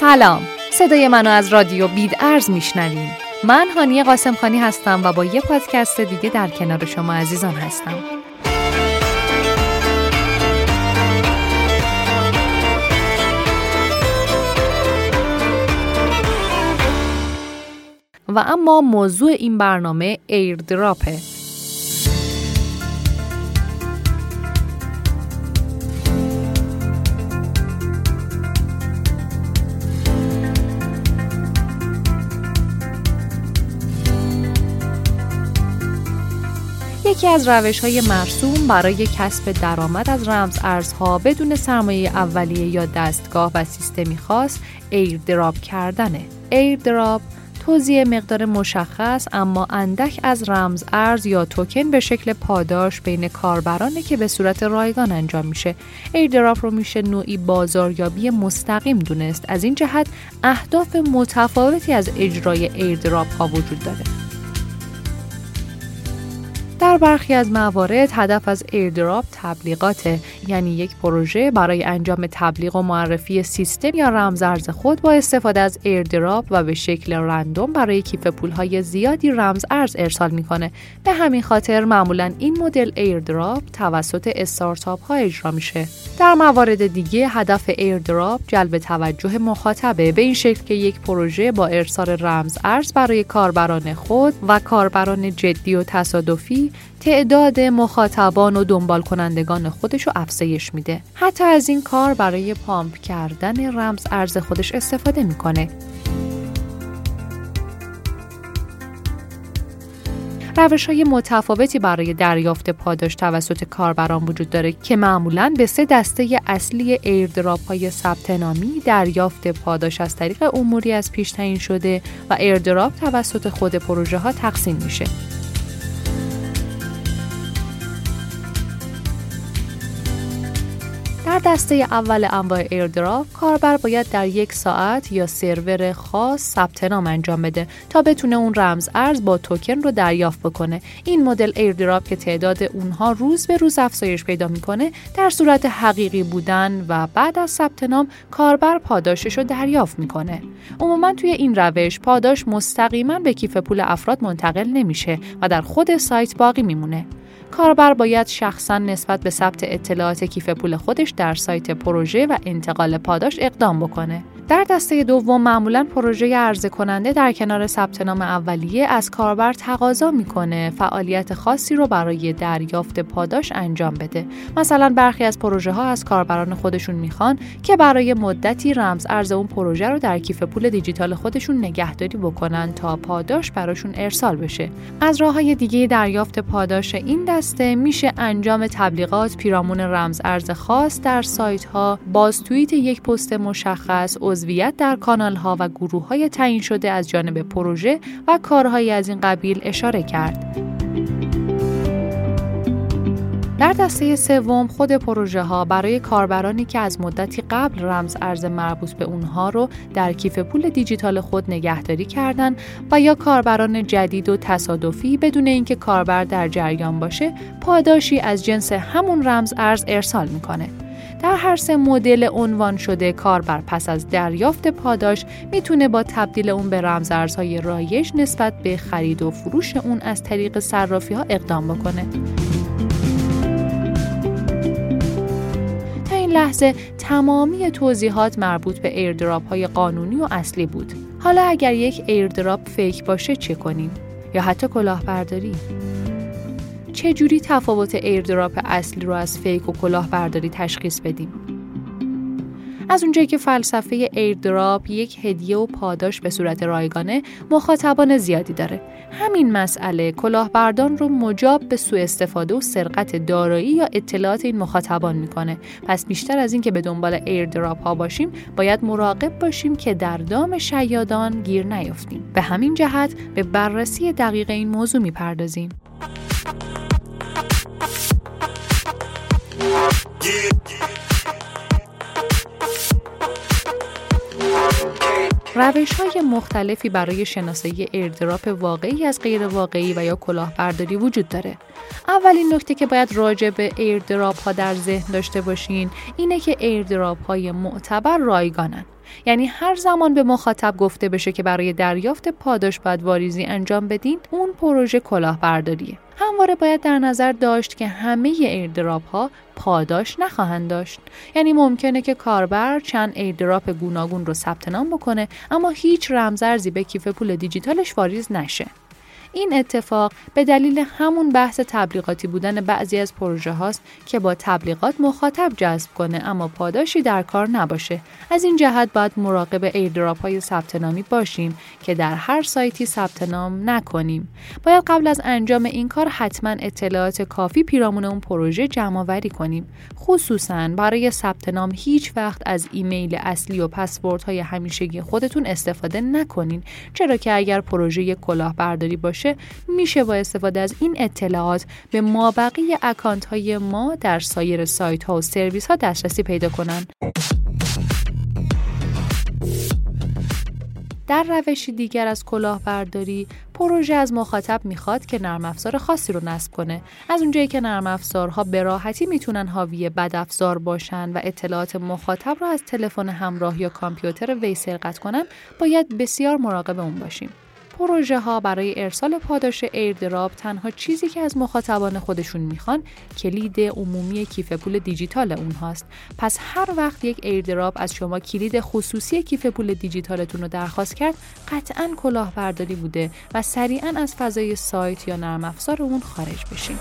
سلام. صدای منو از رادیو بید ارز میشنوین. من هانی قاسم خانی هستم و با یه پادکست دیگه در کنار شما عزیزان هستم. و اما موضوع این برنامه ایردراپه. یکی از روش های مرسوم برای کسب درآمد از رمز ارزها بدون سرمایه اولیه یا دستگاه و سیستمی خاص airdrop کردنه. airdrop توزیع مقدار مشخص اما اندک از رمز ارز یا توکن به شکل پاداش بین کاربرانه که به صورت رایگان انجام میشه. airdrop رو میشه نوعی بازاریابی مستقیم دونست. از این جهت اهداف متفاوتی از اجرای airdrop ها وجود داره. در برخی از موارد هدف از airdrop تبلیغاته یعنی یک پروژه برای انجام تبلیغ و معرفی سیستم یا رمزارز خود با استفاده از airdrop و به شکل random برای کیف پولهای زیادی رمز ارز ارسال می‌کنه. به همین خاطر معمولا این مدل airdrop توسط استارتاپ ها اجرا میشه. در موارد دیگه هدف airdrop جلب توجه مخاطبه به این شکل که یک پروژه با ارسال رمز ارز برای کاربران خود و کاربران جدی و تصادفی تعداد مخاطبان و دنبال کنندگان خودش رو افزایش میده. حتی از این کار برای پامپ کردن رمز ارز خودش استفاده می‌کنه. روش های متفاوتی برای دریافت پاداش توسط کاربران وجود داره که معمولا به سه دسته اصلی ایردراپ های ثبت نامی دریافت پاداش از طریق اموری از پیش تعیین شده و airdrop توسط خود پروژه ها تقسیم میشه. دسته اول انواع airdrop کاربر باید در یک ساعت یا سرور خاص ثبت نام انجام بده تا بتونه اون رمز ارز با توکن رو دریافت بکنه. این مدل airdrop که تعداد اونها روز به روز افزایش پیدا می‌کنه در صورت حقیقی بودن و بعد از ثبت نام کاربر پاداشش رو دریافت می‌کنه. عموما توی این روش پاداش مستقیما به کیف پول افراد منتقل نمیشه و در خود سایت باقی میمونه. کاربر باید شخصا نسبت به ثبت اطلاعات کیف پول خودش در سایت پروژه و انتقال پاداش اقدام بکنه. در دسته دوم معمولا پروژه عرضه کننده در کنار ثبت نام اولیه از کاربر تقاضا می‌کنه. فعالیت خاصی رو برای دریافت پاداش انجام بده. مثلا برخی از پروژه ها از کاربران خودشون می‌خوان که برای مدتی رمز ارز اون پروژه رو در کیف پول دیجیتال خودشون نگهداری بکنن تا پاداش براشون ارسال بشه. از راه های دیگه دریافت پاداش این دسته میشه انجام تبلیغات پیرامون رمز ارز خاص در سایت ها باز توییت یک پست مشخص عضویت در کانال ها و گروه های تعیین شده از جانب پروژه و کارهایی از این قبیل اشاره کرد. در دسته سوم خود پروژه ها برای کاربرانی که از مدتی قبل رمز ارز مربوط به اونها رو در کیف پول دیجیتال خود نگهداری کردن و یا کاربران جدید و تصادفی بدون اینکه کاربر در جریان باشه پاداشی از جنس همون رمز ارز ارسال می‌کنه. در هر سه مدل عنوان شده کاربر پس از دریافت پاداش می‌تونه با تبدیل اون به رمزارزهای رایج نسبت به خرید و فروش اون از طریق صرافی ها اقدام بکنه. این لحظه تمامی توضیحات مربوط به ایردراپ های قانونی و اصلی بود. حالا اگر یک airdrop fake باشه چه کنیم؟ یا حتی کلاهبرداری؟ چجوری تفاوت airdrop اصلی رو از fake و کلاهبرداری تشخیص بدیم؟ از اونجایی که فلسفه airdrop یک هدیه و پاداش به صورت رایگانه مخاطبان زیادی داره. همین مسئله کلاهبرداران رو مجاب به سوء استفاده و سرقت دارایی یا اطلاعات این مخاطبان می‌کنه. پس بیشتر از اینکه به دنبال airdrop ها باشیم باید مراقب باشیم که در دام شیادان گیر نیافتیم. به همین جهت به بررسی دقیق این موضوع می‌پردازیم. روش های مختلفی برای شناسایی ایردراپ واقعی از غیر واقعی و یا کلاهبرداری وجود داره. اولین نکته که باید راجع به ایردراپ ها در ذهن داشته باشین اینه که ایردراپ های معتبر رایگانن. یعنی هر زمان به مخاطب گفته بشه که برای دریافت پاداش باید واریزی انجام بدین اون پروژه کلاهبرداریه. همواره باید در نظر داشت که همه ایردراپ ها پاداش نخواهند داشت. یعنی ممکنه که کاربر چند ایردراپ گوناگون رو ثبت نام بکنه اما هیچ رمزارزی به کیف پول دیجیتالش واریز نشه. این اتفاق به دلیل همون بحث تبلیغاتی بودن بعضی از پروژه هاست که با تبلیغات مخاطب جذب کنه اما پاداشی در کار نباشه. از این جهت باید مراقب ایردراپ های ثبت نامی باشیم که در هر سایتی ثبت نام نکنیم. باید قبل از انجام این کار حتما اطلاعات کافی پیرامون اون پروژه جمع آوری کنیم. خصوصا برای ثبت نام هیچ وقت از ایمیل اصلی و های همیشگی خودتون استفاده نکنین چرا که اگر پروژه کلاهبرداری باشه میشه با استفاده از این اطلاعات به مابقی اکانت های ما در سایر سایت ها و سرویس ها دسترسی پیدا کنند. در روشی دیگر از کلاهبرداری پروژه از مخاطب می‌خواد که نرم افزار خاصی رو نصب کنه از اونجایی که نرم افزارها به راحتی می‌تونن حاوی بد افزار باشن و اطلاعات مخاطب رو از تلفن همراه یا کامپیوتر وی سرقت کنن باید بسیار مراقب اون باشیم پروژه ها برای ارسال پاداش ایردراپ تنها چیزی که از مخاطبان خودشون می‌خوان کلید عمومی کیف پول دیجیتال اونهاست پس هر وقت یک ایردراپ از شما کلید خصوصی کیف پول دیجیتالتون رو درخواست کرد قطعا کلاهبرداری بوده و سریعا از فضای سایت یا نرم افزار اون خارج بشین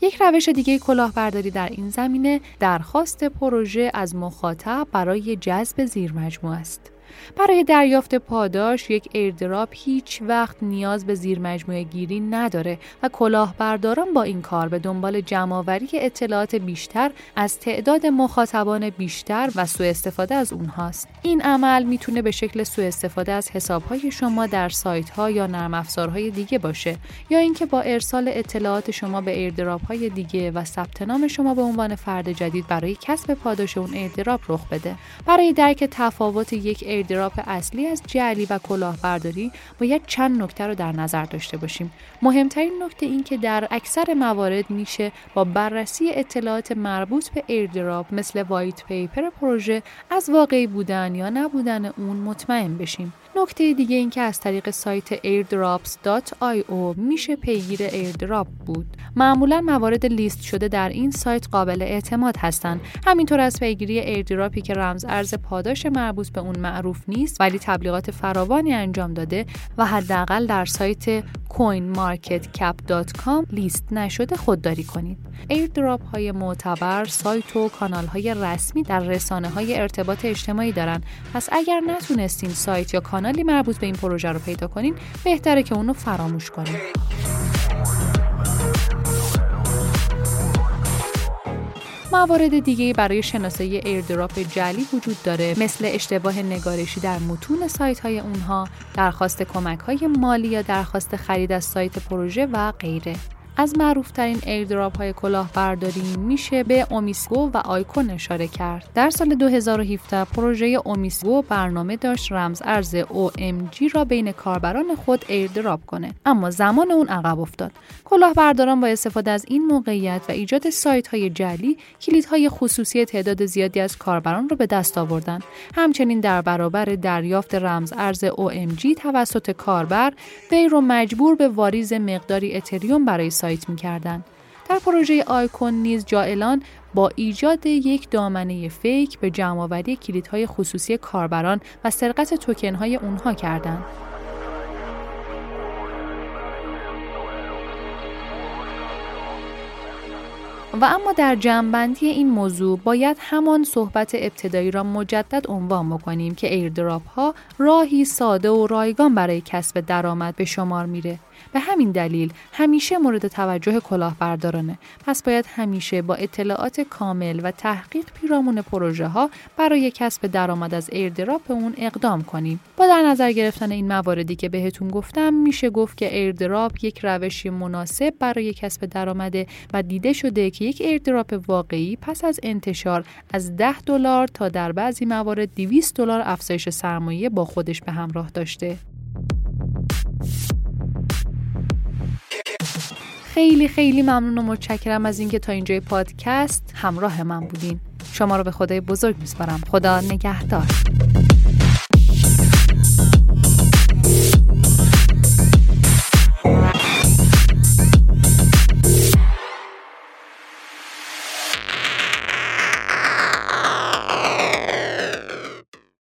یک روش دیگه کلاهبرداری در این زمینه درخواست پروژه از مخاطب برای جذب زیر مجموعه است. برای دریافت پاداش یک ایردراپ هیچ وقت نیاز به زیر مجموعه گیری نداره و کلاهبرداران با این کار به دنبال جمعآوری اطلاعات بیشتر از تعداد مخاطبان بیشتر و سوء استفاده از اونهاست. این عمل می‌تونه به شکل سوء استفاده از حسابهای شما در سایت ها یا نرم افزارهای دیگه باشه یا اینکه با ارسال اطلاعات شما به ایردراپ های دیگه و ثبت نام شما به عنوان فرد جدید برای کسب پاداش اون ایردراپ رخ بده. برای درک تفاوت یک ایردراپ اصلی از جعلی و کلاهبرداری باید چند نکته رو در نظر داشته باشیم. مهمترین نکته این که در اکثر موارد میشه با بررسی اطلاعات مربوط به ایردراپ مثل white paper پروژه از واقعی بودن یا نبودن اون مطمئن بشیم. نکته دیگه این که از طریق سایت airdrops.io میشه پیگیر ایردراپ بود. معمولا موارد لیست شده در این سایت قابل اعتماد هستند. همینطور از پیگیری ایردراپی که رمز ارز پاداش مربوط به اون معروف نیست ولی تبلیغات فراوانی انجام داده و حداقل در سایت coinmarketcap.com لیست نشده خودداری کنید. ایردراپ های معتبر سایت و کانال های رسمی در رسانه های ارتباط اجتماعی دارند. پس اگر نتونستین سایت یا کانالی مربوط به این پروژه رو پیدا کنین بهتره که اونو فراموش کنین موارد دیگه برای شناسایی ایردراپ جعلی وجود داره مثل اشتباه نگارشی در متون سایت های اونها، درخواست کمک های مالی یا درخواست خرید از سایت پروژه و غیره. از معروفترین ایردراپ های کلاهبرداری میشه به OmiseGO و آیکون اشاره کرد. در سال 2017 پروژه OmiseGO برنامه داشت رمز ارز OMG را بین کاربران خود ایردراپ کنه اما زمان اون عقب افتاد. کلاهبرداران با استفاده از این موقعیت و ایجاد سایت های جلی کلیدهای خصوصی تعداد زیادی از کاربران را به دست آوردند. همچنین در برابر دریافت رمز ارز OMG توسط کاربر وی رو مجبور به واریز مقداری اتریوم برای سایت سایت در پروژه آیکون نیز جائلان با ایجاد یک دامنه فیک به جمعآوری کلیدهای خصوصی کاربران و سرقت توکنهای اونها کردند. و اما در جمعبندی این موضوع باید همان صحبت ابتدایی را مجدد عنوان بکنیم که ایردراپ ها راهی ساده و رایگان برای کسب درآمد به شمار میره به همین دلیل همیشه مورد توجه کلاهبردارانه. پس باید همیشه با اطلاعات کامل و تحقیق پیرامون پروژه ها برای کسب درآمد از ایردراپ اون اقدام کنیم. با در نظر گرفتن این مواردی که بهتون گفتم میشه گفت که ایردراپ یک روشی مناسب برای کسب درآمد و دیده شده که یک ایردراپ واقعی پس از انتشار از 10 دلار تا در بعضی موارد 200 دلار افزایش سرمایه با خودش به همراه داشته. خیلی خیلی ممنون و متشکرم از اینکه تا اینجای پادکست همراه من بودین. شما رو به خدای بزرگ میسپارم. خدا نگهدار.